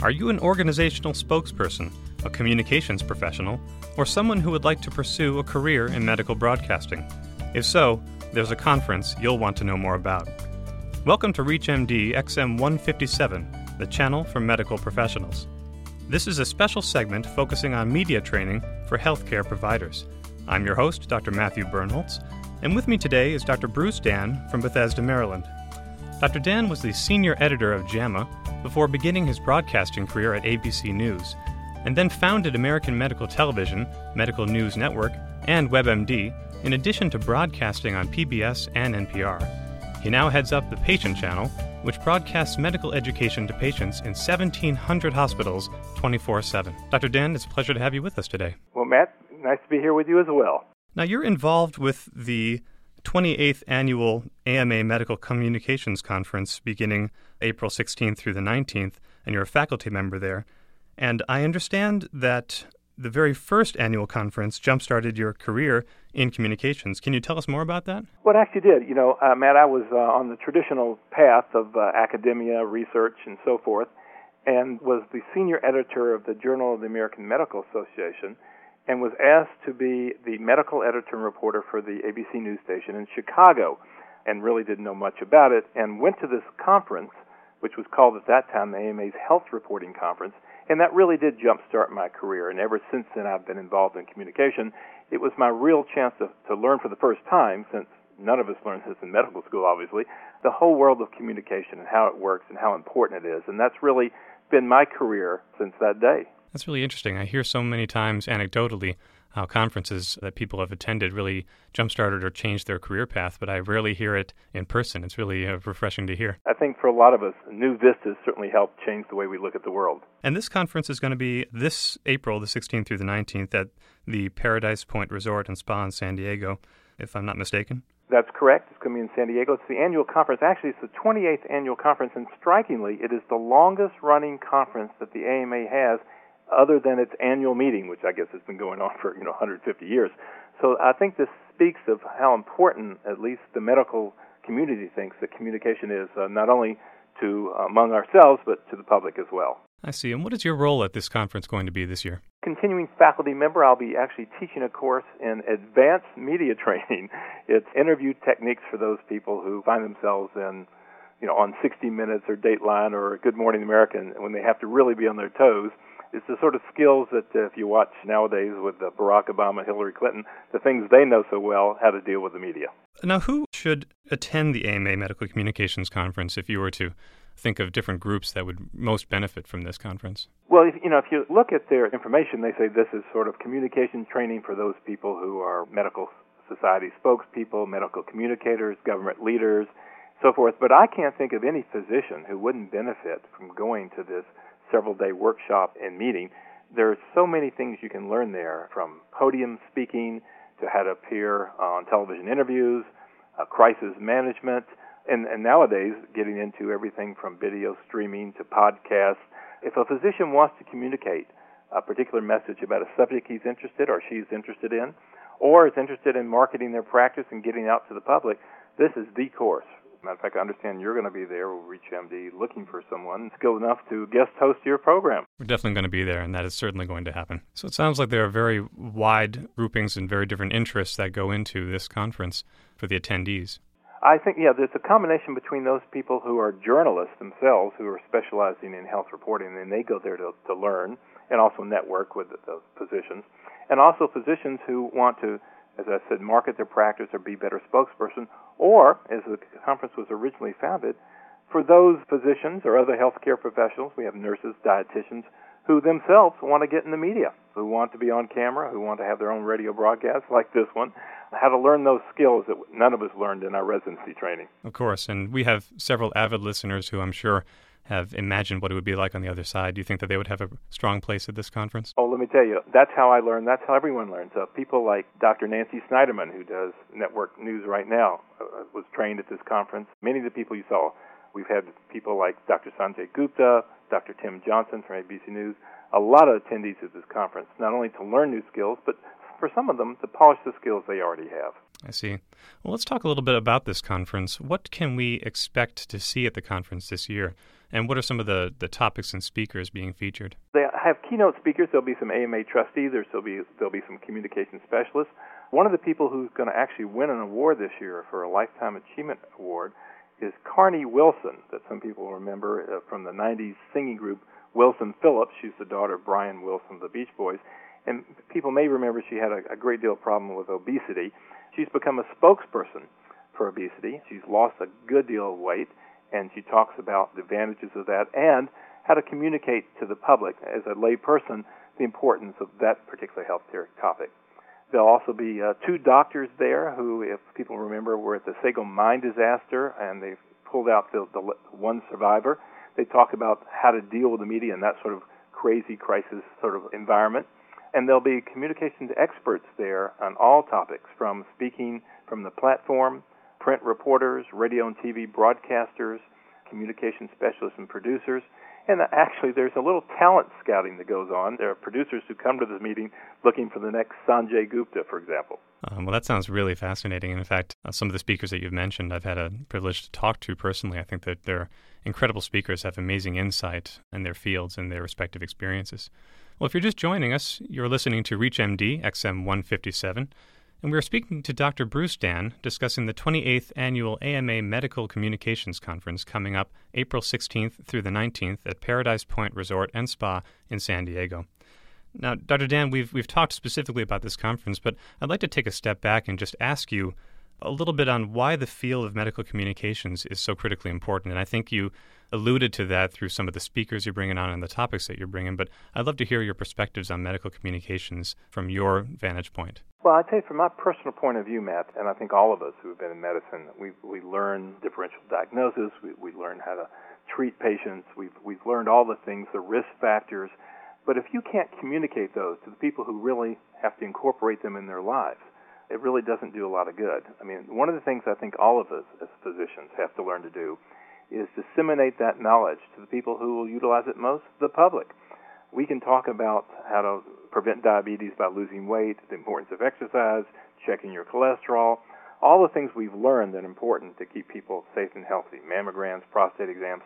Are you an organizational spokesperson, a communications professional, or someone who would like to pursue a career in medical broadcasting? If so, there's a conference you'll want to know more about. Welcome to ReachMD XM 157, the channel for medical professionals. This is a special segment focusing on media training for healthcare providers. I'm your host, Dr. Matthew Birnholz, and with me today is Dr. Bruce Dan from Bethesda, Maryland. Dr. Dan was the senior editor of JAMA before beginning his broadcasting career at ABC News, and then founded American Medical Television, Medical News Network, and WebMD, in addition to broadcasting on PBS and NPR. He now heads up the Patient Channel, which broadcasts medical education to patients in 1,700 hospitals 24 7. Dr. Dan, it's a pleasure to have you with us today. Well, Matt, nice to be here with you as well. Now, you're involved with the 28th annual AMA Medical Communications Conference beginning April 16th through the 19th, and you're a faculty member there. And I understand that the very first annual conference jump started your career in communications. Can you tell us more about that? Well, actually did. You know, uh, Matt, I was uh, on the traditional path of uh, academia, research, and so forth, and was the senior editor of the Journal of the American Medical Association and was asked to be the medical editor and reporter for the ABC News station in Chicago and really didn't know much about it and went to this conference, which was called at that time the AMA's Health Reporting Conference. And that really did jumpstart my career. And ever since then, I've been involved in communication. It was my real chance to, to learn for the first time, since none of us learns this in medical school, obviously, the whole world of communication and how it works and how important it is. And that's really been my career since that day. That's really interesting. I hear so many times anecdotally how conferences that people have attended really jump-started or changed their career path, but I rarely hear it in person. It's really uh, refreshing to hear. I think for a lot of us, new vistas certainly help change the way we look at the world. And this conference is going to be this April, the 16th through the 19th, at the Paradise Point Resort and Spa in San Diego, if I'm not mistaken. That's correct. It's going to be in San Diego. It's the annual conference. Actually, it's the 28th annual conference, and strikingly, it is the longest running conference that the AMA has other than its annual meeting, which I guess has been going on for you know 150 years. So I think this speaks of how important, at least the medical community thinks, that communication is uh, not only to uh, among ourselves but to the public as well. I see. And what is your role at this conference going to be this year? Continuing faculty member, I'll be actually teaching a course in advanced media training. It's interview techniques for those people who find themselves in, you know, on 60 Minutes or Dateline or Good Morning America when they have to really be on their toes it's the sort of skills that uh, if you watch nowadays with uh, Barack Obama, Hillary Clinton, the things they know so well, how to deal with the media. Now, who should attend the AMA Medical Communications Conference if you were to think of different groups that would most benefit from this conference? Well, if, you know, if you look at their information, they say this is sort of communication training for those people who are medical society spokespeople, medical communicators, government leaders, so forth. But I can't think of any physician who wouldn't benefit from going to this several day workshop and meeting. There are so many things you can learn there from podium speaking to how to appear on television interviews, uh, crisis management, and, and nowadays getting into everything from video streaming to podcasts. If a physician wants to communicate a particular message about a subject he's interested or she's interested in, or is interested in marketing their practice and getting out to the public, this is the course Matter of fact, I understand you're going to be there with ReachMD looking for someone skilled enough to guest host your program. We're definitely going to be there, and that is certainly going to happen. So it sounds like there are very wide groupings and very different interests that go into this conference for the attendees. I think, yeah, there's a combination between those people who are journalists themselves, who are specializing in health reporting, and they go there to, to learn and also network with those physicians, and also physicians who want to as I said, market their practice or be better spokesperson, or, as the conference was originally founded, for those physicians or other healthcare professionals, we have nurses, dietitians, who themselves want to get in the media, who want to be on camera, who want to have their own radio broadcasts like this one, how to learn those skills that none of us learned in our residency training. Of course, and we have several avid listeners who I'm sure have imagined what it would be like on the other side. Do you think that they would have a strong place at this conference? Oh, let me tell you, that's how I learned. That's how everyone learns. Uh, people like Dr. Nancy Snyderman, who does network news right now, uh, was trained at this conference. Many of the people you saw, we've had people like Dr. Sanjay Gupta, Dr. Tim Johnson from ABC News, a lot of attendees at this conference, not only to learn new skills, but for some of them to polish the skills they already have. I see. Well, let's talk a little bit about this conference. What can we expect to see at the conference this year? And what are some of the, the topics and speakers being featured? They have keynote speakers. There'll be some AMA trustees. There'll be there'll be some communication specialists. One of the people who's going to actually win an award this year for a lifetime achievement award is Carnie Wilson, that some people remember uh, from the '90s singing group Wilson Phillips. She's the daughter of Brian Wilson of the Beach Boys, and people may remember she had a, a great deal of problem with obesity. She's become a spokesperson for obesity. She's lost a good deal of weight and she talks about the advantages of that and how to communicate to the public as a lay person the importance of that particular health care topic. There'll also be uh, two doctors there who, if people remember, were at the Sago mine disaster and they pulled out the, the one survivor. They talk about how to deal with the media in that sort of crazy crisis sort of environment. And there'll be communications experts there on all topics, from speaking from the platform print reporters, radio and TV broadcasters, communication specialists and producers. And actually, there's a little talent scouting that goes on. There are producers who come to this meeting looking for the next Sanjay Gupta, for example. Um, well, that sounds really fascinating. And In fact, uh, some of the speakers that you've mentioned, I've had a privilege to talk to personally. I think that they're incredible speakers, have amazing insight in their fields and their respective experiences. Well, if you're just joining us, you're listening to ReachMD XM 157 and we are speaking to Dr. Bruce Dan discussing the 28th annual AMA Medical Communications Conference coming up April 16th through the 19th at Paradise Point Resort and Spa in San Diego. Now, Dr. Dan, we've we've talked specifically about this conference, but I'd like to take a step back and just ask you a little bit on why the field of medical communications is so critically important. And I think you alluded to that through some of the speakers you're bringing on and the topics that you're bringing, but I'd love to hear your perspectives on medical communications from your vantage point. Well, I'd say from my personal point of view, Matt, and I think all of us who have been in medicine, we we learn differential diagnosis, we we learn how to treat patients, we've we've learned all the things, the risk factors, but if you can't communicate those to the people who really have to incorporate them in their lives, it really doesn't do a lot of good. I mean, one of the things I think all of us as physicians have to learn to do is disseminate that knowledge to the people who will utilize it most, the public. We can talk about how to prevent diabetes by losing weight, the importance of exercise, checking your cholesterol, all the things we've learned that are important to keep people safe and healthy, mammograms, prostate exams.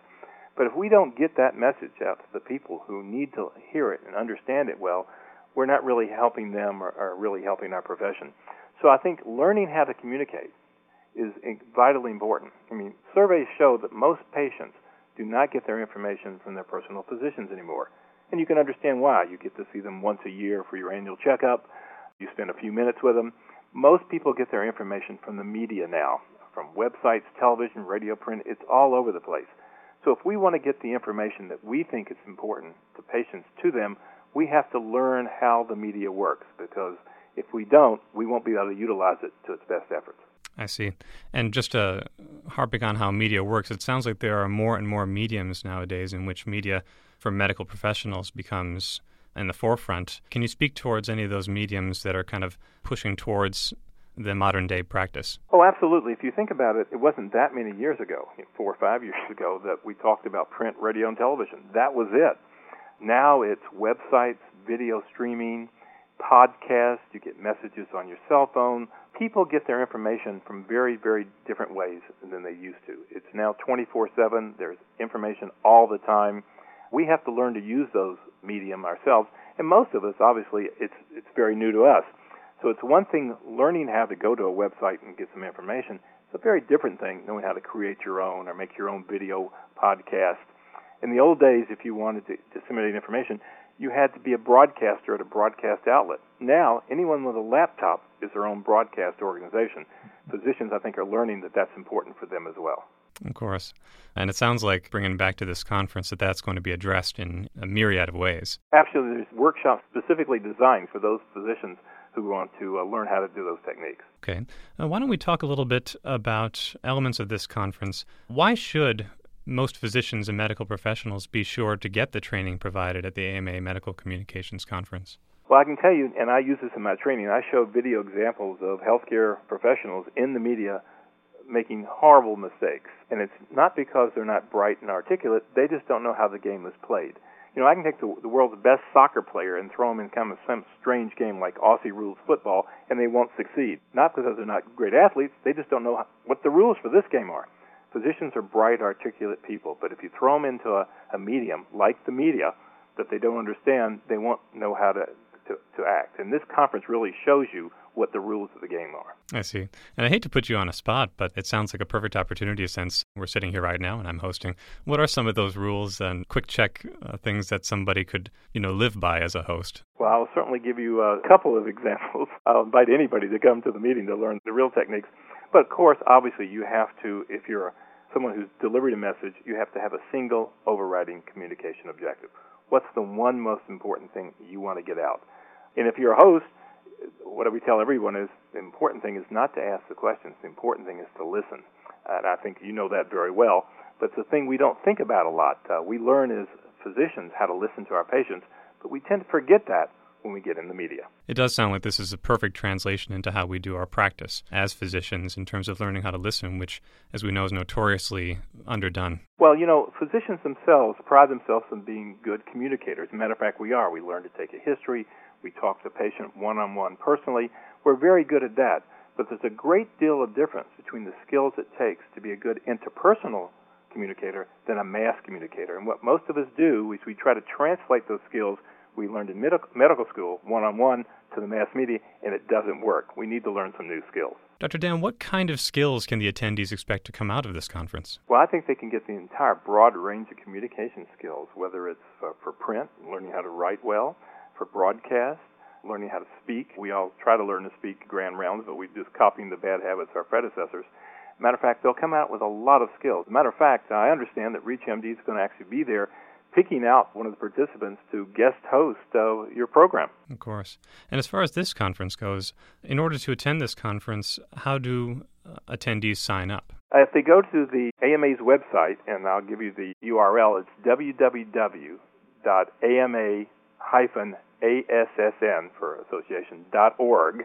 But if we don't get that message out to the people who need to hear it and understand it well, we're not really helping them or, or really helping our profession. So I think learning how to communicate is vitally important. I mean, surveys show that most patients do not get their information from their personal physicians anymore. And you can understand why. You get to see them once a year for your annual checkup. You spend a few minutes with them. Most people get their information from the media now, from websites, television, radio, print. It's all over the place. So if we want to get the information that we think is important to patients to them, we have to learn how the media works because if we don't, we won't be able to utilize it to its best efforts. I see. And just uh, harping on how media works, it sounds like there are more and more mediums nowadays in which media for medical professionals becomes in the forefront. Can you speak towards any of those mediums that are kind of pushing towards the modern day practice? Oh, absolutely. If you think about it, it wasn't that many years ago, four or five years ago, that we talked about print, radio, and television. That was it. Now it's websites, video streaming, podcasts, you get messages on your cell phone. People get their information from very, very different ways than they used to. It's now 24 7. There's information all the time. We have to learn to use those medium ourselves. And most of us, obviously, it's, it's very new to us. So it's one thing learning how to go to a website and get some information. It's a very different thing knowing how to create your own or make your own video podcast. In the old days, if you wanted to disseminate information, you had to be a broadcaster at a broadcast outlet. Now, anyone with a laptop is their own broadcast organization. Physicians, I think, are learning that that's important for them as well. Of course. And it sounds like bringing back to this conference that that's going to be addressed in a myriad of ways. Absolutely. There's workshops specifically designed for those physicians who want to uh, learn how to do those techniques. Okay. Uh, why don't we talk a little bit about elements of this conference? Why should most physicians and medical professionals be sure to get the training provided at the AMA Medical Communications Conference? Well, I can tell you, and I use this in my training, I show video examples of healthcare professionals in the media making horrible mistakes. And it's not because they're not bright and articulate, they just don't know how the game is played. You know, I can take the, the world's best soccer player and throw them in kind of some strange game like Aussie rules football, and they won't succeed. Not because they're not great athletes; they just don't know what the rules for this game are. Physicians are bright, articulate people, but if you throw them into a, a medium like the media that they don't understand, they won't know how to, to, to act. And this conference really shows you what the rules of the game are. I see. And I hate to put you on a spot, but it sounds like a perfect opportunity since we're sitting here right now and I'm hosting. What are some of those rules and quick check uh, things that somebody could, you know, live by as a host? Well, I'll certainly give you a couple of examples. I'll invite anybody to come to the meeting to learn the real techniques. But of course, obviously, you have to, if you're someone who's delivering a message, you have to have a single overriding communication objective. What's the one most important thing you want to get out? And if you're a host, what we tell everyone is the important thing is not to ask the questions. The important thing is to listen. And I think you know that very well. But it's a thing we don't think about a lot. Uh, we learn as physicians how to listen to our patients, but we tend to forget that when we get in the media. It does sound like this is a perfect translation into how we do our practice as physicians in terms of learning how to listen, which, as we know, is notoriously underdone. Well, you know, physicians themselves pride themselves on being good communicators. As a matter of fact, we are. We learn to take a history, we talk to the patient one on one personally. We're very good at that. But there's a great deal of difference between the skills it takes to be a good interpersonal communicator than a mass communicator. And what most of us do is we try to translate those skills we learned in med- medical school one on one to the mass media, and it doesn't work. We need to learn some new skills. Dr. Dan, what kind of skills can the attendees expect to come out of this conference? Well, I think they can get the entire broad range of communication skills, whether it's for, for print, learning how to write well, for broadcast, learning how to speak. We all try to learn to speak grand rounds, but we're just copying the bad habits of our predecessors. Matter of fact, they'll come out with a lot of skills. Matter of fact, I understand that ReachMD is going to actually be there picking out one of the participants to guest host uh, your program. Of course. And as far as this conference goes, in order to attend this conference, how do uh, attendees sign up? Uh, if they go to the AMA's website, and I'll give you the URL, it's www.ama-assn for association.org,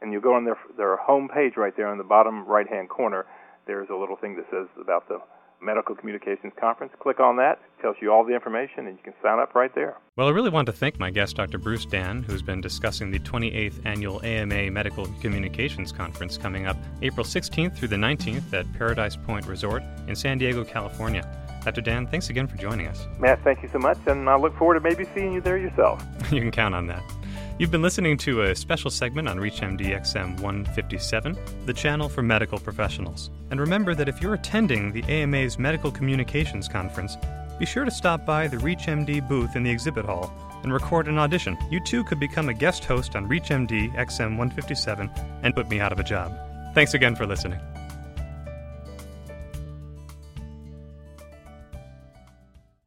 and you go on their their home page right there on the bottom right hand corner. There's a little thing that says about the Medical Communications Conference. Click on that, it tells you all the information, and you can sign up right there. Well, I really want to thank my guest, Dr. Bruce Dan, who's been discussing the 28th Annual AMA Medical Communications Conference coming up April 16th through the 19th at Paradise Point Resort in San Diego, California. Dr. Dan, thanks again for joining us. Matt, thank you so much, and I look forward to maybe seeing you there yourself. you can count on that. You've been listening to a special segment on ReachMD XM 157, the channel for medical professionals. And remember that if you're attending the AMA's Medical Communications Conference, be sure to stop by the ReachMD booth in the exhibit hall and record an audition. You too could become a guest host on ReachMD XM 157 and put me out of a job. Thanks again for listening.